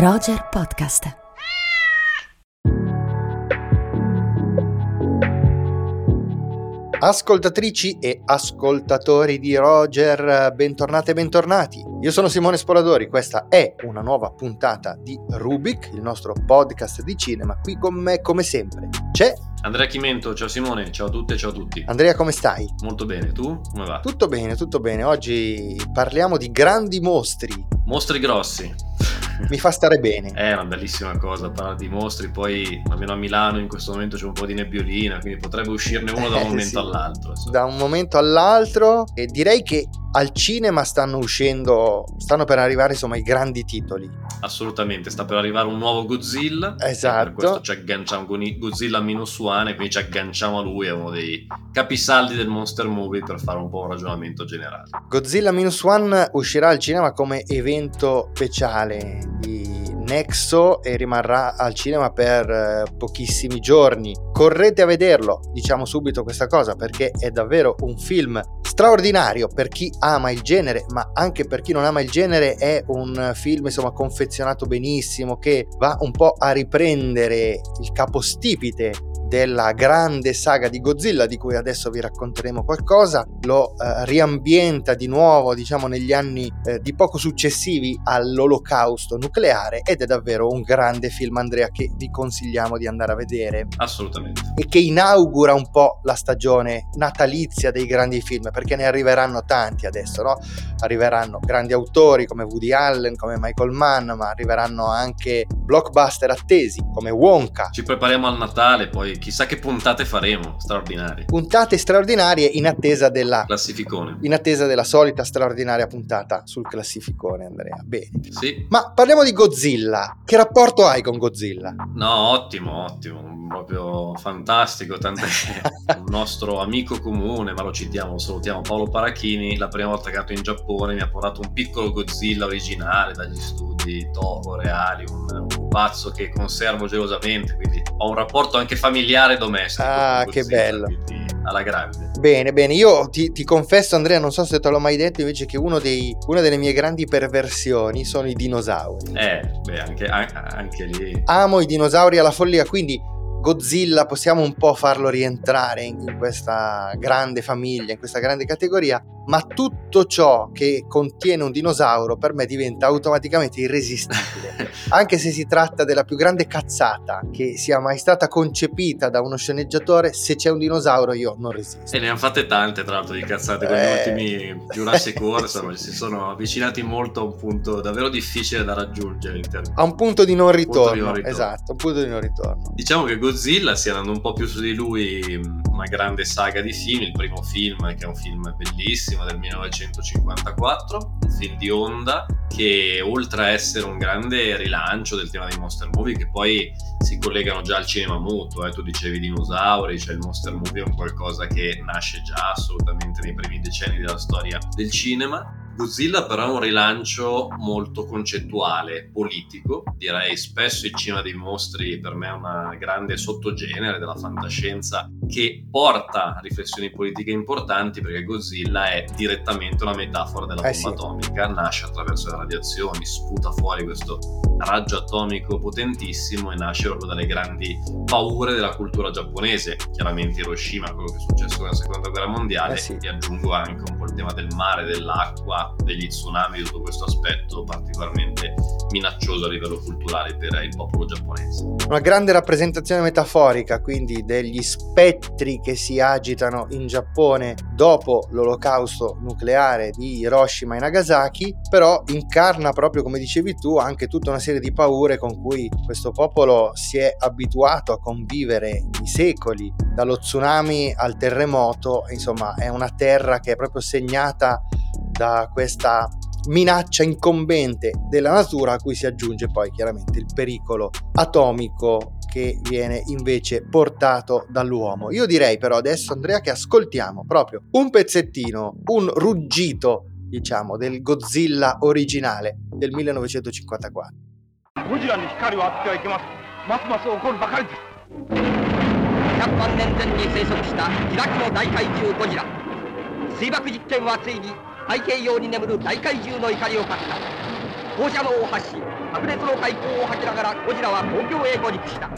Roger Podcast. Ascoltatrici e ascoltatori di Roger, bentornate e bentornati. Io sono Simone Spoladori, questa è una nuova puntata di Rubik, il nostro podcast di cinema. Qui con me, come sempre, c'è Andrea Chimento, ciao Simone, ciao a tutte e ciao a tutti. Andrea, come stai? Molto bene, tu come va? Tutto bene, tutto bene. Oggi parliamo di grandi mostri. Mostri grossi. Mi fa stare bene. È una bellissima cosa parlare di mostri, poi almeno a Milano in questo momento c'è un po' di nebbiolina, quindi potrebbe uscirne uno da un Eh, momento sì. all'altro. insomma. Da un momento all'altro e direi che al cinema stanno uscendo, stanno per arrivare insomma i grandi titoli. Assolutamente, sta per arrivare un nuovo Godzilla. Esatto. Per questo ci agganciamo con Godzilla Minus One e quindi ci agganciamo a lui, è uno dei capisaldi del monster movie per fare un po' un ragionamento generale. Godzilla Minus One uscirà al cinema come evento speciale di Nexo e rimarrà al cinema per eh, pochissimi giorni. Correte a vederlo, diciamo subito questa cosa perché è davvero un film straordinario per chi ama il genere, ma anche per chi non ama il genere è un film insomma confezionato benissimo che va un po' a riprendere il capostipite della grande saga di Godzilla di cui adesso vi racconteremo qualcosa, lo eh, riambienta di nuovo diciamo negli anni eh, di poco successivi all'olocausto nucleare ed è davvero un grande film Andrea che vi consigliamo di andare a vedere Assolutamente. e che inaugura un po' la stagione natalizia dei grandi film perché ne arriveranno tanti adesso, no? Arriveranno grandi autori come Woody Allen, come Michael Mann, ma arriveranno anche blockbuster attesi come Wonka, Ci prepariamo al Natale, poi chissà che puntate faremo, straordinarie. puntate straordinarie in attesa della Classificone. in attesa della solita straordinaria puntata sul classificone Andrea. Bene. Sì, Ma parliamo di Godzilla. Che rapporto hai con Godzilla? No, ottimo, ottimo, proprio fantastico, tant'è che un nostro amico comune, ma lo citiamo, lo salutiamo, Paolo Parachini, la prima volta che è andato in Giappone mi ha portato un piccolo Godzilla originale dagli studi Toho reali, un, un pazzo che conservo gelosamente, quindi ho un rapporto anche familiare e domestico. Ah, che bello. quindi Alla grande. Bene, bene, io ti, ti confesso Andrea, non so se te l'ho mai detto invece che uno dei- una delle mie grandi perversioni sono i dinosauri. Eh, beh, anche, an- anche lì. Amo i dinosauri alla follia, quindi Godzilla possiamo un po' farlo rientrare in, questa grande famiglia, in questa grande categoria, ma tutto ciò che contiene un dinosauro per me diventa automaticamente irresistibile. Anche se si tratta della più grande cazzata che sia mai stata concepita da uno sceneggiatore, se c'è un dinosauro io non resisto. E ne hanno fatte tante, tra l'altro, di cazzate con gli Eh. ultimi Jurassic World, insomma, si sono avvicinati molto a un punto davvero difficile da raggiungere. A un punto di non ritorno, Punto di non ritorno. esatto, un punto di non ritorno. Diciamo che Godzilla stia andando un po' più su di lui una grande saga di film, il primo film che è un film bellissimo del 1954, un film di Honda che oltre a essere un grande rilancio del tema dei monster movie che poi si collegano già al cinema muto, eh, tu dicevi dinosauri, cioè il monster movie è un qualcosa che nasce già assolutamente nei primi decenni della storia del cinema. Godzilla però è un rilancio molto concettuale, politico, direi spesso il cinema dei mostri per me è una grande sottogenere della fantascienza che porta riflessioni politiche importanti perché Godzilla è direttamente una metafora della bomba Eh sì. atomica, nasce attraverso le radiazioni, sputa fuori questo raggio atomico potentissimo e nasce proprio dalle grandi paure della cultura giapponese, chiaramente Hiroshima, quello che è successo nella seconda guerra mondiale, Eh sì. e aggiungo anche un po' il tema del mare, dell'acqua, degli tsunami, tutto questo aspetto particolarmente minaccioso a livello culturale per il popolo giapponese. Una grande rappresentazione metaforica, quindi degli spettri che si agitano in Giappone dopo l'olocausto nucleare di Hiroshima e Nagasaki, però incarna proprio come dicevi tu anche tutta una serie di paure con cui questo popolo si è abituato a convivere di secoli, dallo tsunami al terremoto, insomma è una terra che è proprio segnata da questa minaccia incombente della natura a cui si aggiunge poi chiaramente il pericolo atomico che viene invece portato dall'uomo. Io direi però adesso Andrea che ascoltiamo proprio un pezzettino, un ruggito diciamo del Godzilla originale del 1954. ゴジラに光を当ててはいけますますます怒るばかりです100万年前に生息した開きの大怪獣ゴジラ水爆実験はついに 太平洋に眠る大怪獣の怒りを買った 放射能を発し白熱の快行を吐きながらゴジラは東京へ上陸した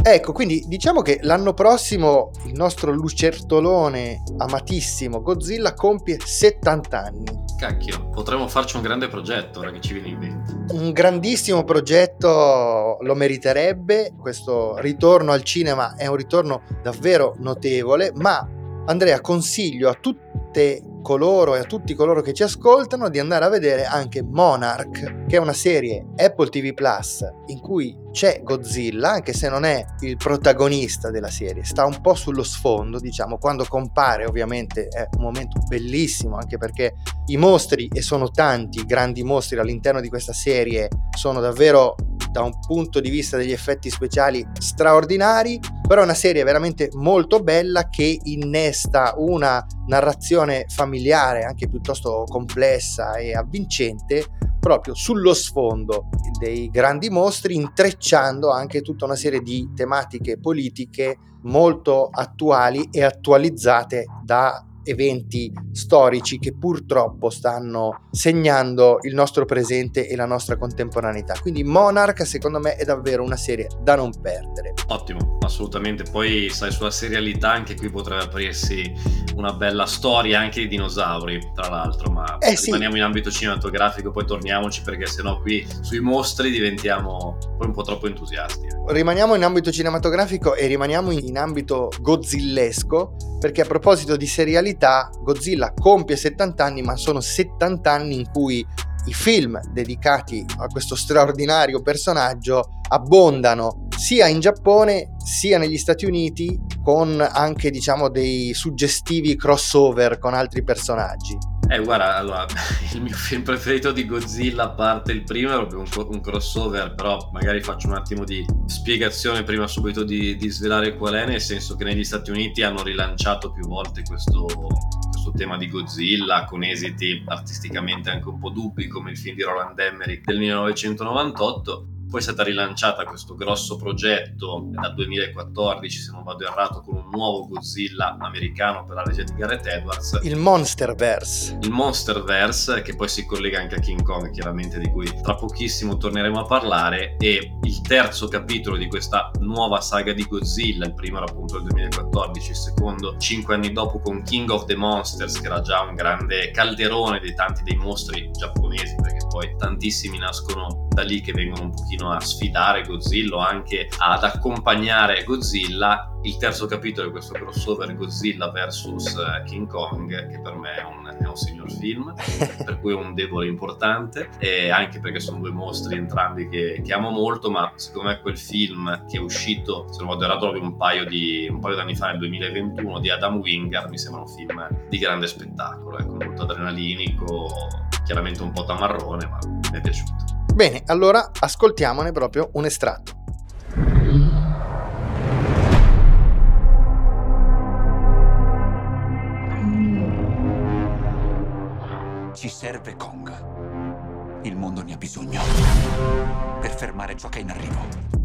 Ecco, quindi diciamo che l'anno prossimo il nostro lucertolone amatissimo Godzilla compie 70 anni. Cacchio, potremmo farci un grande progetto ora che ci viene in mente. Un grandissimo progetto lo meriterebbe, questo ritorno al cinema è un ritorno davvero notevole, ma Andrea consiglio a tutte coloro e a tutti coloro che ci ascoltano di andare a vedere anche Monarch, che è una serie Apple TV Plus in cui c'è Godzilla, anche se non è il protagonista della serie, sta un po' sullo sfondo, diciamo, quando compare ovviamente è un momento bellissimo, anche perché i mostri, e sono tanti, grandi mostri all'interno di questa serie, sono davvero da un punto di vista degli effetti speciali straordinari, però è una serie veramente molto bella che innesta una narrazione familiare anche piuttosto complessa e avvincente proprio sullo sfondo dei grandi mostri, intrecciando anche tutta una serie di tematiche politiche molto attuali e attualizzate da eventi storici che purtroppo stanno segnando il nostro presente e la nostra contemporaneità. Quindi Monarch secondo me è davvero una serie da non perdere. Ottimo, assolutamente. Poi sai sulla serialità anche qui potrebbe aprirsi una bella storia anche di dinosauri, tra l'altro, ma eh sì. rimaniamo in ambito cinematografico, poi torniamoci perché sennò qui sui mostri diventiamo poi un po' troppo entusiasti. Rimaniamo in ambito cinematografico e rimaniamo in ambito gozzillesco perché a proposito di serialità, Godzilla compie 70 anni, ma sono 70 anni in cui i film dedicati a questo straordinario personaggio abbondano sia in Giappone sia negli Stati Uniti con anche diciamo dei suggestivi crossover con altri personaggi. Eh, guarda, allora, il mio film preferito di Godzilla, a parte il primo, è proprio un, un crossover, però magari faccio un attimo di spiegazione prima subito di, di, svelare qual è, nel senso che negli Stati Uniti hanno rilanciato più volte questo, questo tema di Godzilla, con esiti artisticamente anche un po' dubbi, come il film di Roland Emmerich del 1998 poi è stata rilanciata questo grosso progetto dal 2014, se non vado errato, con un nuovo Godzilla americano per la regia di Gareth Edwards. Il Monsterverse. Il Monsterverse, che poi si collega anche a King Kong, chiaramente, di cui tra pochissimo torneremo a parlare. E il terzo capitolo di questa nuova saga di Godzilla, il primo era appunto del 2014, il secondo cinque anni dopo con King of the Monsters, che era già un grande calderone dei tanti dei mostri giapponesi, perché poi tantissimi nascono da lì che vengono un pochino a sfidare Godzilla o anche ad accompagnare Godzilla. Il terzo capitolo è questo crossover Godzilla vs eh, King Kong, che per me è un, è un signor film, per cui è un debole importante, e anche perché sono due mostri entrambi che, che amo molto, ma secondo me quel film che è uscito, se non vado errato, proprio un paio di un paio d'anni fa, nel 2021, di Adam Wingard, mi sembra un film di grande spettacolo, ecco, molto adrenalinico, chiaramente un po' tamarrone, ma mi è piaciuto. Bene, allora ascoltiamone proprio un estratto. Ci serve Kong. Il mondo ne ha bisogno. Per fermare ciò che è in arrivo.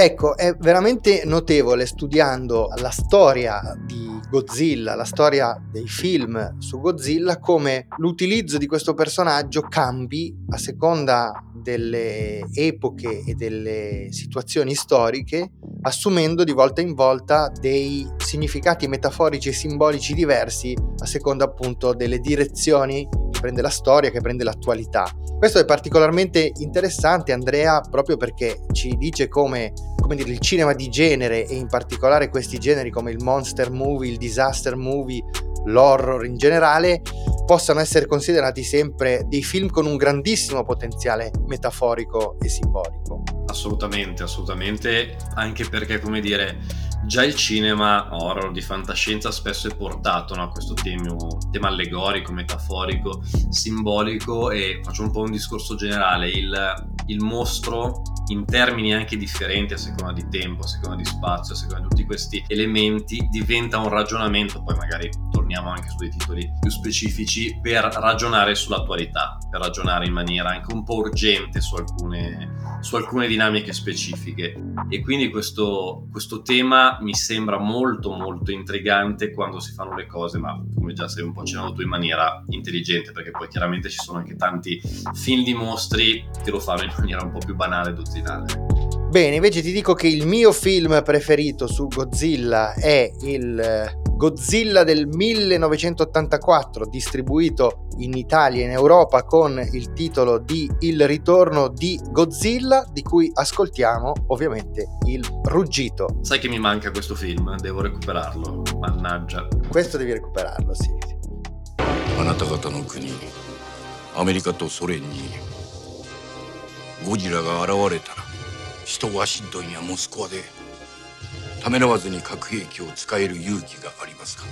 Ecco, è veramente notevole studiando la storia di Godzilla, la storia dei film su Godzilla, come l'utilizzo di questo personaggio cambi a seconda delle epoche e delle situazioni storiche, assumendo di volta in volta dei significati metaforici e simbolici diversi a seconda appunto delle direzioni che prende la storia, che prende l'attualità. Questo è particolarmente interessante, Andrea, proprio perché ci dice come, come dire, il cinema di genere e in particolare questi generi come il monster movie, il disaster movie, l'horror in generale, possano essere considerati sempre dei film con un grandissimo potenziale metaforico e simbolico. Assolutamente, assolutamente, anche perché, come dire, già il cinema horror di fantascienza spesso è portato no, a questo tema, tema, allegorico, metaforico, simbolico e faccio un po' un discorso generale, il, il, mostro in termini anche differenti a seconda di tempo, a seconda di spazio, a seconda di tutti questi elementi diventa un ragionamento, poi magari torniamo anche su dei titoli più specifici, per ragionare sull'attualità, per ragionare in maniera anche un po' urgente su alcune, su alcune dinamiche specifiche. E quindi questo, questo tema mi sembra molto molto intrigante quando si fanno le cose, ma come già sei un po' accennato tu in maniera intelligente, perché poi chiaramente ci sono anche tanti film di mostri che lo fanno in maniera un po' più banale e dozzinale. Bene, invece ti dico che il mio film preferito su Godzilla è il Godzilla del 1984, distribuito in Italia e in Europa con il titolo di Il ritorno di Godzilla, di cui ascoltiamo ovviamente il ruggito. Sai che mi manca questo film, devo recuperarlo, mannaggia. Questo devi recuperarlo, sì. あなた方の国アメリカとソ連にゴジラが現れたら首都ワシントンやモスクワで ためらわずに核兵器を使える勇気がありますか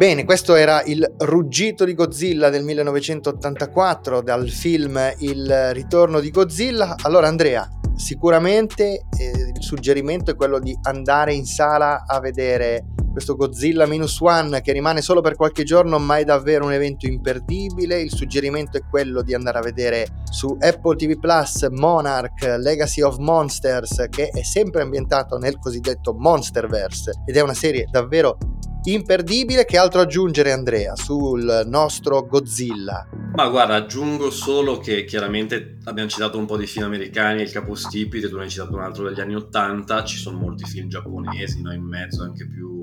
Bene, questo era il ruggito di Godzilla del 1984 dal film Il ritorno di Godzilla. Allora Andrea, sicuramente eh, il suggerimento è quello di andare in sala a vedere questo Godzilla Minus One che rimane solo per qualche giorno ma è davvero un evento imperdibile. Il suggerimento è quello di andare a vedere su Apple TV Plus Monarch Legacy of Monsters che è sempre ambientato nel cosiddetto Monsterverse ed è una serie davvero imperdibile. Che altro aggiungere, Andrea, sul nostro Godzilla? Ma guarda, aggiungo solo che chiaramente abbiamo citato un po' di film americani, il capostipite, tu ne hai citato un altro degli anni Ottanta, ci sono molti film giapponesi, no? in mezzo anche più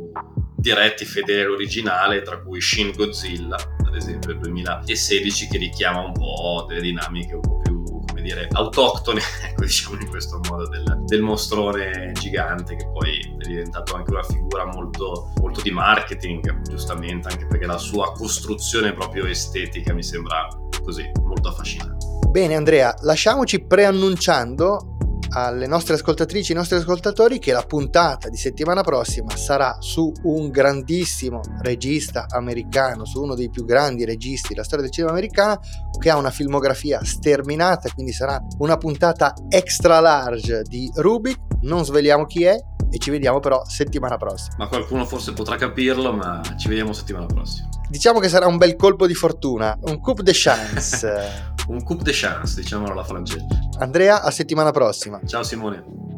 diretti, fedeli all'originale, tra cui Shin Godzilla, ad esempio, del 2016, che richiama un po' delle dinamiche un po' più dire, autoctone, ecco, diciamo in questo modo, del, del, mostrone gigante che poi è diventato anche una figura molto, molto di marketing, giustamente, anche perché la sua costruzione proprio estetica mi sembra così, molto affascinante. Bene Andrea, lasciamoci preannunciando alle nostre ascoltatrici e ai nostri ascoltatori che la puntata di settimana prossima sarà su un grandissimo regista americano, su uno dei più grandi registi della storia del cinema americano, che ha una filmografia sterminata, quindi sarà una puntata extra large di Rubik. Non sveliamo chi è e ci vediamo però settimana prossima. Ma qualcuno forse potrà capirlo, ma ci vediamo settimana prossima. Diciamo che sarà un bel colpo di fortuna, un coup de chance. un coup de chance, diciamolo alla francese. Andrea, a settimana prossima. Ciao Simone.